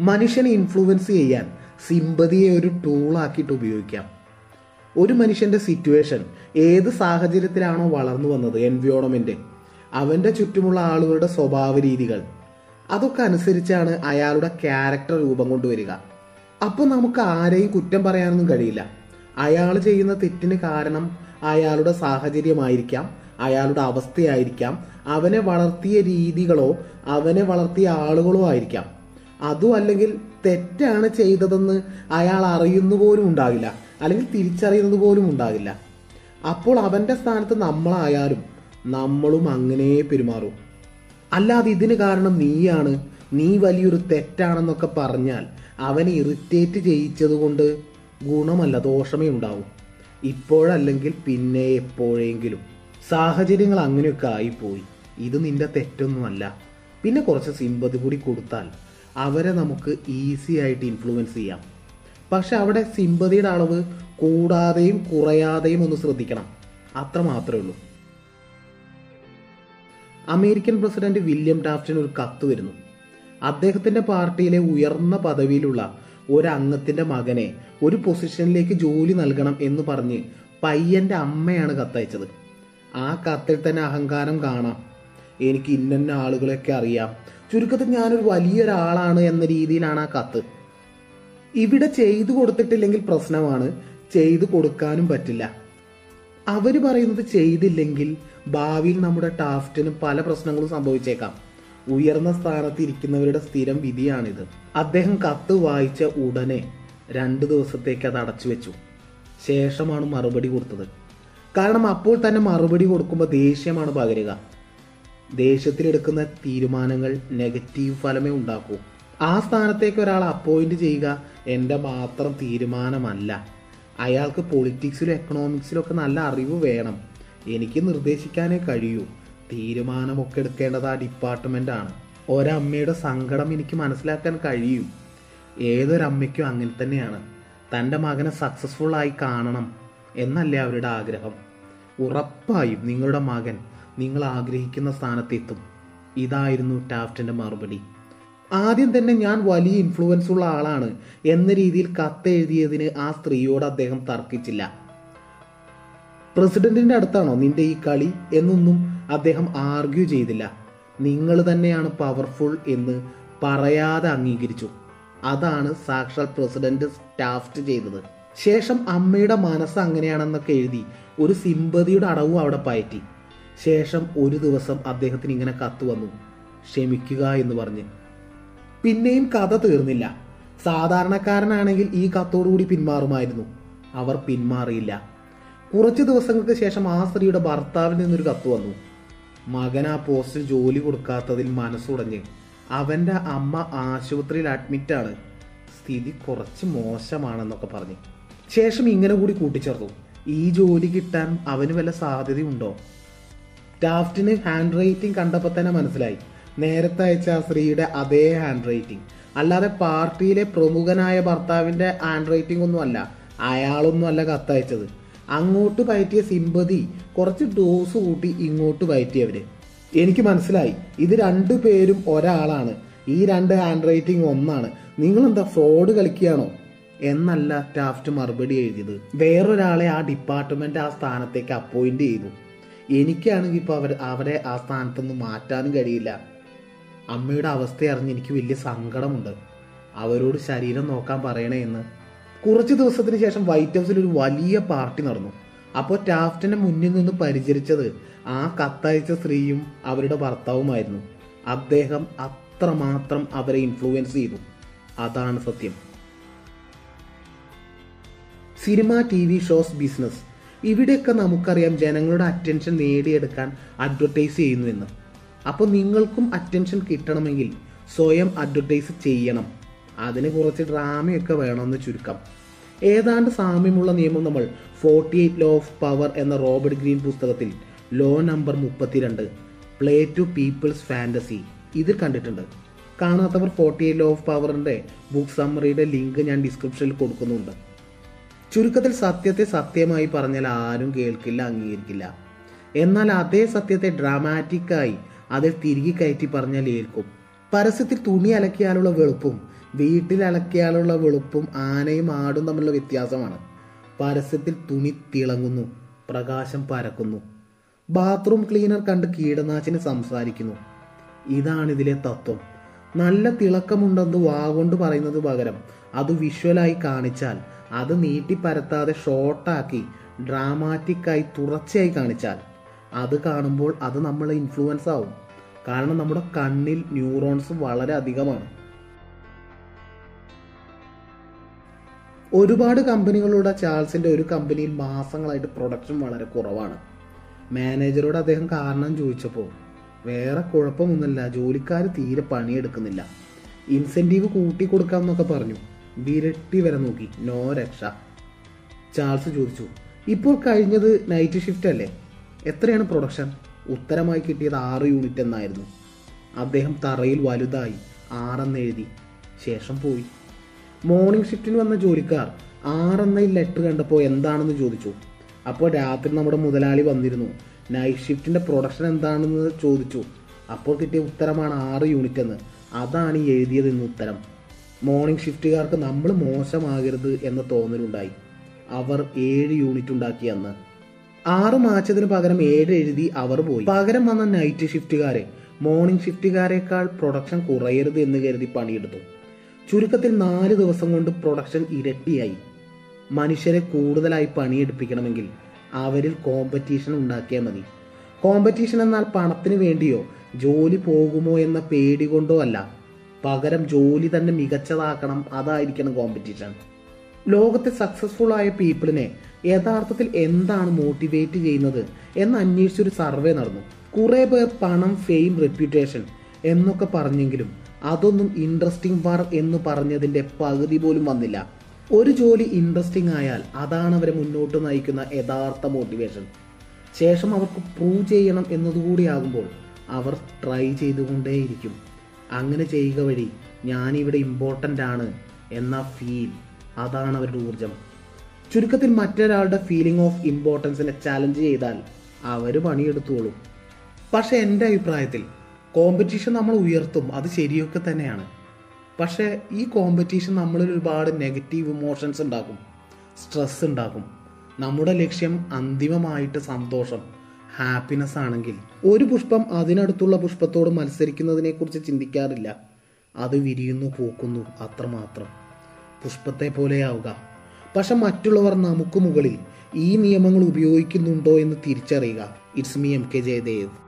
മനുഷ്യനെ ഇൻഫ്ലുവൻസ് ചെയ്യാൻ സിമ്പതിയെ ഒരു ടൂളാക്കിയിട്ട് ഉപയോഗിക്കാം. ഒരു മനുഷ്യന്റെ സിറ്റുവേഷൻ ഏത് സാഹചര്യത്തിലാണോ വളർന്നു വന്നത് എൻവയോൺമെന്റ് അവന്റെ ചുറ്റുമുള്ള ആളുകളുടെ സ്വഭാവ രീതികൾ അതൊക്കെ അനുസരിച്ചാണ് അയാളുടെ ക്യാരക്ടർ രൂപം കൊണ്ടുവരിക അപ്പോൾ നമുക്ക് ആരെയും കുറ്റം പറയാനൊന്നും കഴിയില്ല. അയാൾ ചെയ്യുന്ന തെറ്റിന് കാരണം അയാളുടെ സാഹചര്യമായിരിക്കാം അയാളുടെ അവസ്ഥയായിരിക്കാം അവനെ വളർത്തിയ രീതികളോ അവനെ വളർത്തിയ ആളുകളോ ആയിരിക്കാം. അതും അല്ലെങ്കിൽ തെറ്റാണ് ചെയ്തതെന്ന് അയാൾ അറിയുന്നു പോലും ഉണ്ടാകില്ല. അല്ലെങ്കിൽ തിരിച്ചറിയുന്നത് പോലും ഉണ്ടാകില്ല. അപ്പോൾ അവന്റെ സ്ഥാനത്ത് നമ്മളായാലും നമ്മളും അങ്ങനെ പെരുമാറും. അല്ലാതെ ഇതിന് കാരണം നീയാണ്. നീ വലിയൊരു തെറ്റാണെന്നൊക്കെ പറഞ്ഞാൽ അവൻ ഇറിറ്റേറ്റ് ചെയ്യിച്ചത് കൊണ്ട് ഗുണമല്ല ദോഷമേ ഉണ്ടാവും. ഇപ്പോഴല്ലെങ്കിൽ പിന്നെ എപ്പോഴെങ്കിലും. സാഹചര്യങ്ങൾ അങ്ങനെയൊക്കെ ആയിപ്പോയി. ഇത് നിന്റെ തെറ്റൊന്നുമല്ല. പിന്നെ കുറച്ച് സിമ്പതി കൂടി കൊടുത്താൽ അവരെ നമുക്ക് ഈസി ആയിട്ട് ഇൻഫ്ലുവൻസ് ചെയ്യാം. പക്ഷെ അവിടെ സിമ്പതിയുടെ അളവ് കൂടാതെയും കുറയാതെയും ഒന്ന് ശ്രദ്ധിക്കണം. അത്ര മാത്രമേ ഉള്ളൂ. അമേരിക്കൻ പ്രസിഡന്റ് വില്യം ടാഫ്റ്റിന് ഒരു കത്ത് വരുന്നു. അദ്ദേഹത്തിന്റെ പാർട്ടിയിലെ ഉയർന്ന പദവിയിലുള്ള ഒരു അംഗത്തിന്റെ മകനെ ഒരു പൊസിഷനിലേക്ക് ജോലി നൽകണം എന്ന് പറഞ്ഞ് പയ്യന്റെ അമ്മയാണ് കത്തയച്ചത്. ആ കത്തിൽ തന്നെ അഹങ്കാരം കാണാം. എനിക്ക് ഇന്ന ആളുകളെയൊക്കെ അറിയാം. ചുരുക്കത്തിൽ ഞാനൊരു വലിയൊരാളാണ് എന്ന രീതിയിലാണ് ആ കത്ത്. ഇവിടെ ചെയ്തു കൊടുത്തിട്ടില്ലെങ്കിൽ പ്രശ്നമാണ്. ചെയ്തു കൊടുക്കാനും പറ്റില്ല. അവർ പറയുന്നത് ചെയ്തില്ലെങ്കിൽ ഭാവിയിൽ നമ്മുടെ ടാഫ്റ്റിന് പല പ്രശ്നങ്ങളും സംഭവിച്ചേക്കാം. ഉയർന്ന സ്ഥാനത്ത് ഇരിക്കുന്നവരുടെ സ്ഥിരം വിധിയാണിത്. അദ്ദേഹം കത്ത് വായിച്ച ഉടനെ രണ്ടു ദിവസത്തേക്ക് അത് അടച്ചു വെച്ചു. ശേഷമാണ് മറുപടി കൊടുത്തത്. കാരണം അപ്പോൾ തന്നെ മറുപടി കൊടുക്കുമ്പോൾ ദേഷ്യമാണ് പകരുക. ദേഷ്യത്തിലെടുക്കുന്ന തീരുമാനങ്ങൾ നെഗറ്റീവ് ഫലമേ ഉണ്ടാക്കൂ. ആ സ്ഥാനത്തേക്ക് ഒരാൾ അപ്പോയിന്റ് ചെയ്യുക എന്റെ മാത്രം തീരുമാനമല്ല. അയാൾക്ക് പൊളിറ്റിക്സിലും എക്കണോമിക്സിലും ഒക്കെ നല്ല അറിവ് വേണം. എനിക്ക് നിർദ്ദേശിക്കാനേ കഴിയൂ. തീരുമാനമൊക്കെ എടുക്കേണ്ടത് ആ ഡിപ്പാർട്ട്മെന്റ് ആണ്. ഒരമ്മയുടെ സങ്കടം എനിക്ക് മനസ്സിലാക്കാൻ കഴിയും. ഏതൊരമ്മയ്ക്കും അങ്ങനെ തന്നെയാണ്. തന്റെ മകനെ സക്സസ്ഫുൾ ആയി കാണണം എന്നല്ലേ അവരുടെ ആഗ്രഹം. ഉറപ്പായും നിങ്ങളുടെ മകൻ നിങ്ങൾ ആഗ്രഹിക്കുന്ന സ്ഥാനത്തെത്തും. ഇതായിരുന്നു ടാഫ്റ്റിന്റെ മറുപടി. ആദ്യം തന്നെ ഞാൻ വലിയ ഇൻഫ്ലുവൻസ് ഉള്ള ആളാണ് എന്ന രീതിയിൽ കത്ത് എഴുതിയതിന് ആ സ്ത്രീയോട് അദ്ദേഹം തർക്കിച്ചില്ല. പ്രസിഡന്റിന്റെ അടുത്താണോ നിന്റെ ഈ കളി? എന്നൊന്നും അദ്ദേഹം ആർഗ്യൂ ചെയ്തില്ല. നിങ്ങൾ തന്നെയാണ് പവർഫുൾ എന്ന് പറയാതെ അംഗീകരിച്ചു. അതാണ് സാക്ഷാൽ പ്രസിഡന്റ് സ്റ്റാഫ്റ്റ് ചെയ്തത്. ശേഷം അമ്മയുടെ മനസ്സ് അങ്ങനെയാണെന്നൊക്കെ എഴുതി ഒരു സിമ്പതിയുടെ അടവും അവിടെ പയറ്റി. ശേഷം ഒരു ദിവസം അദ്ദേഹത്തിന് ഇങ്ങനെ കത്ത് വന്നു. ക്ഷമിക്കുക എന്ന് പറഞ്ഞ്. പിന്നെയും കഥ തീർന്നില്ല. സാധാരണക്കാരനാണെങ്കിൽ ഈ കത്തോടുകൂടി പിന്മാറുമായിരുന്നു. അവർ പിന്മാറിയില്ല. കുറച്ച് ദിവസങ്ങൾക്ക് ശേഷം ആ സ്ത്രീയുടെ ഭർത്താവിൽ നിന്നൊരു കത്ത് വന്നു. മകൻ ആ പോസ്റ്റിൽ ജോലി കൊടുക്കാത്തതിൽ മനസ്സുടഞ്ഞ്. അവന്റെ അമ്മ ആശുപത്രിയിൽ അഡ്മിറ്റാണ്. സ്ഥിതി കുറച്ച് മോശമാണെന്നൊക്കെ പറഞ്ഞു. ശേഷം ഇങ്ങനെ കൂടി കൂട്ടിച്ചേർത്തു. ഈ ജോലി കിട്ടാൻ അവന് വല്ല സാധ്യതയുണ്ടോ? ടാഫ്റ്റിന് ഹാൻഡ് റൈറ്റിംഗ് കണ്ടപ്പോൾ തന്നെ മനസ്സിലായി. നേരത്തെ അയച്ച ആ സ്ത്രീയുടെ അതേ ഹാൻഡ് റൈറ്റിംഗ് അല്ലാതെ പാർട്ടിയിലെ പ്രമുഖനായ ഭർത്താവിന്റെ ഹാൻഡ് റൈറ്റിംഗ് ഒന്നും അല്ല അയാളൊന്നും അല്ല കത്തയച്ചത്. അങ്ങോട്ട് പയറ്റിയ സിമ്പതി കുറച്ച് ഡോസ് കൂട്ടി ഇങ്ങോട്ട് പയറ്റിയവർ എനിക്ക് മനസ്സിലായി ഇത് രണ്ടു പേരും ഒരാളാണ്. ഈ രണ്ട് ഹാൻഡ് റൈറ്റിംഗ് ഒന്നാണ്. നിങ്ങളെന്താ ഫ്രോഡ് കളിക്കുകയാണോ? എന്നല്ല സ്റ്റാഫ്റ്റ് മറുപടി എഴുതിയത്. വേറൊരാളെ ആ ഡിപ്പാർട്ട്മെന്റ് ആ സ്ഥാനത്തേക്ക് അപ്പോയിന്റ് ചെയ്തു. എനിക്കാണെങ്കിൽ ഇപ്പൊ അവർ അവരെ ആ സ്ഥാനത്തൊന്നും മാറ്റാനും കഴിയില്ല. അമ്മയുടെ അവസ്ഥ അറിഞ്ഞ് എനിക്ക് വലിയ സങ്കടമുണ്ട്. അവരോട് ശരീരം നോക്കാൻ പറയണേ എന്ന്. കുറച്ച് ദിവസത്തിന് ശേഷം വൈറ്റ് ഹൗസിൽ ഒരു വലിയ പാർട്ടി നടന്നു. അപ്പോൾ ടാഫ്റ്റിന്റെ മുന്നിൽ നിന്ന് പരിചരിച്ചത് ആ കത്തയച്ച സ്ത്രീയും അവരുടെ ഭർത്താവുമായിരുന്നു. അദ്ദേഹം അത്രമാത്രം അവരെ ഇൻഫ്ലുവൻസ് ചെയ്തു. അതാണ് സത്യം. Cinema T V shows business. ഇവിടെയൊക്കെ നമുക്കറിയാം ജനങ്ങളുടെ അറ്റൻഷൻ നേടിയെടുക്കാൻ അഡ്വർടൈസ് ചെയ്യുന്നു എന്ന് അപ്പോൾ നിങ്ങൾക്കും അറ്റൻഷൻ കിട്ടണമെങ്കിൽ സ്വയം അഡ്വർടൈസ് ചെയ്യണം. അതിന് കുറച്ച് ഡ്രാമയൊക്കെ വേണമെന്ന് ചുരുക്കം. ഏതാണ്ട് സാമ്യമുള്ള നിയമം നമ്മൾ forty eight law of power എന്ന റോബർട്ട് ഗ്രീൻ പുസ്തകത്തിൽ ലോ നമ്പർ മുപ്പത്തിരണ്ട് പ്ലേ ടു പീപ്പിൾസ് ഫാന്റസി ഇതിൽ കണ്ടിട്ടുണ്ട്. കാണാത്തവർ ഫോർട്ടി എയ്റ്റ് ലോ ഓഫ് പവറിന്റെ ബുക്ക് സമ്മറിയുടെ ലിങ്ക് ഞാൻ ഡിസ്ക്രിപ്ഷനിൽ കൊടുക്കുന്നുണ്ട്. ചുരുക്കത്തിൽ സത്യത്തെ സത്യമായി പറഞ്ഞാൽ ആരും കേൾക്കില്ല അംഗീകരിക്കില്ല. എന്നാൽ അതേ സത്യത്തെ ഡ്രാമാറ്റിക്കായി അതിൽ തിരികെ കയറ്റി പറഞ്ഞാൽ ഏൽക്കും. പരസ്യത്തിൽ തുണി അലക്കിയാലുള്ള വെളുപ്പും വീട്ടിൽ അലക്കിയാലുള്ള വെളുപ്പും ആനയും ആടും തമ്മിലുള്ള വ്യത്യാസമാണ്. പരസ്യത്തിൽ തുണി തിളങ്ങുന്നു പ്രകാശം പരക്കുന്നു. ബാത്റൂം ക്ലീനർ കണ്ട് കീടനാശിനി സംസാരിക്കുന്നു. ഇതാണ് ഇതിലെ തത്വം. നല്ല തിളക്കമുണ്ടെന്ന് വാഗൊണ്ട് പറയുന്നത് പകരം അത് വിഷ്വലായി കാണിച്ചാൽ അത് നീട്ടിപ്പരത്താതെ ഷോർട്ടാക്കി ഡ്രാമാറ്റിക്കായി തുടർച്ചയായി കാണിച്ചാൽ അത് കാണുമ്പോൾ അത് നമ്മളെ ഇൻഫ്ലുവൻസ് ആവും. കാരണം നമ്മുടെ കണ്ണിൽ ന്യൂറോൺസ് വളരെ അധികമാണ്. ഒരുപാട് കമ്പനികളുടെ ചാൾസിന്റെ ഒരു കമ്പനിയിൽ മാസങ്ങളായിട്ട് പ്രൊഡക്ഷൻ വളരെ കുറവാണ്. മാനേജറോട് അദ്ദേഹം കാരണം ചോദിച്ചപ്പോൾ വേറെ കുഴപ്പമൊന്നുമില്ല. ജോലിക്കാർ തീരെ പണിയെടുക്കുന്നില്ല. ഇൻസെന്റീവ് കൂട്ടി കൊടുക്കാമെന്നൊക്കെ പറഞ്ഞു. വിരട്ടി വരെ നോക്കി. നോ രക്ഷ. ചാൾസ് ചോദിച്ചു. ഇപ്പോൾ കഴിഞ്ഞത് നൈറ്റ് ഷിഫ്റ്റ് അല്ലേ? എത്രയാണ് പ്രൊഡക്ഷൻ ഉത്തരമായി കിട്ടിയത് ആറ് യൂണിറ്റ് എന്നായിരുന്നു. അദ്ദേഹം തറയിൽ വലുതായി. ആറെന്ന് എഴുതി. ശേഷം പോയി. മോർണിംഗ് ഷിഫ്റ്റിന് വന്ന ജോലിക്കാർ ആറെന്ന ഈ ലെറ്റർ കണ്ടപ്പോൾ എന്താണെന്ന് ചോദിച്ചു. അപ്പോൾ രാത്രി നമ്മുടെ മുതലാളി വന്നിരുന്നു. നൈറ്റ് ഷിഫ്റ്റിന്റെ പ്രൊഡക്ഷൻ എന്താണെന്ന് ചോദിച്ചു. അപ്പോൾ കിട്ടിയ ഉത്തരമാണ് ആറ് യൂണിറ്റ് എന്ന്. അതാണ് ഈ എഴുതിയത് ഉത്തരം. മോർണിംഗ് ഷിഫ്റ്റുകാർക്ക് നമ്മൾ മോശമാകരുത് എന്ന തോന്നലുണ്ടായി. അവർ ഏഴ് യൂണിറ്റ് ഉണ്ടാക്കി അന്ന്. ആറ് മാച്ചതിന് പകരം ഏഴ് എഴുതി അവർ പോയി. പകരം വന്ന നൈറ്റ് ഷിഫ്റ്റുകാരെ മോർണിംഗ് ഷിഫ്റ്റുകാരെക്കാൾ പ്രൊഡക്ഷൻ കുറയരുത് എന്ന് കരുതി പണിയെടുത്തു. ചുരുക്കത്തിൽ നാല് ദിവസം കൊണ്ട് പ്രൊഡക്ഷൻ ഇരട്ടിയായി. മനുഷ്യരെ കൂടുതലായി പണിയെടുപ്പിക്കണമെങ്കിൽ അവരിൽ കോമ്പറ്റീഷൻ ഉണ്ടാക്കിയാൽ മതി. കോമ്പറ്റീഷൻ എന്നാൽ പണത്തിന് വേണ്ടിയോ ജോലി പോകുമോ എന്ന പേടി കൊണ്ടോ അല്ല. പകരം ജോലി തന്നെ മികച്ചതാക്കണം അതായിരിക്കണം കോമ്പറ്റീഷൻ ലോകത്തെ സക്സസ്ഫുൾ ആയ പീപ്പിളിനെ യഥാർത്ഥത്തിൽ എന്താണ് മോട്ടിവേറ്റ് ചെയ്യുന്നത് എന്ന് അന്വേഷിച്ചൊരു സർവേ നടന്നു. കുറെ പേർ പണം ഫെയിം റെപ്യൂട്ടേഷൻ എന്നൊക്കെ പറഞ്ഞെങ്കിലും അതൊന്നും ഇൻട്രസ്റ്റിംഗ് വർക്ക് എന്ന് പറഞ്ഞതിന്റെ പകുതി പോലും വന്നില്ല. ഒരു ജോലി ഇൻട്രസ്റ്റിംഗ് ആയാൽ അതാണ് അവരെ മുന്നോട്ട് നയിക്കുന്ന യഥാർത്ഥ മോട്ടിവേഷൻ ശേഷം അവർക്ക് പ്രൂവ് ചെയ്യണം എന്നതുകൂടി ആകുമ്പോൾ അവർ ട്രൈ ചെയ്തുകൊണ്ടേയിരിക്കും. അങ്ങനെ ചെയ്യുക വഴി ഞാനിവിടെ ഇമ്പോർട്ടന്റ് ആണ് എന്ന ഫീൽ അതാണ് അവരുടെ ഊർജം ചുരുക്കത്തിൽ മറ്റൊരാളുടെ ഫീലിംഗ് ഓഫ് ഇമ്പോർട്ടൻസിനെ ചാലഞ്ച് ചെയ്താൽ അവർ പണിയെടുത്തോളും. പക്ഷേ എന്റെ അഭിപ്രായത്തിൽ കോമ്പറ്റീഷൻ നമ്മൾ ഉയർത്തും അത് ശരിയൊക്കെ തന്നെയാണ്. പക്ഷേ ഈ കോമ്പറ്റീഷൻ നമ്മളിൽ ഒരുപാട് നെഗറ്റീവ് ഇമോഷൻസ് ഉണ്ടാക്കും. സ്ട്രെസ് ഉണ്ടാക്കും. നമ്മുടെ ലക്ഷ്യം അന്തിമമായിട്ട് സന്തോഷം ഹാപ്പിനെസ് ആണെങ്കിൽ. ഒരു പുഷ്പം അതിനടുത്തുള്ള പുഷ്പത്തോട് മത്സരിക്കുന്നതിനെ കുറിച്ച് ചിന്തിക്കാറില്ല. അത് വിരിയുന്നു പൂക്കുന്നു അത്രമാത്രം. പുഷ്പത്തെ പോലെയാവുക. പക്ഷെ മറ്റുള്ളവർ നമുക്ക് മുകളിൽ ഈ നിയമങ്ങൾ ഉപയോഗിക്കുന്നുണ്ടോ എന്ന് തിരിച്ചറിയുക. It's me M K Jayadev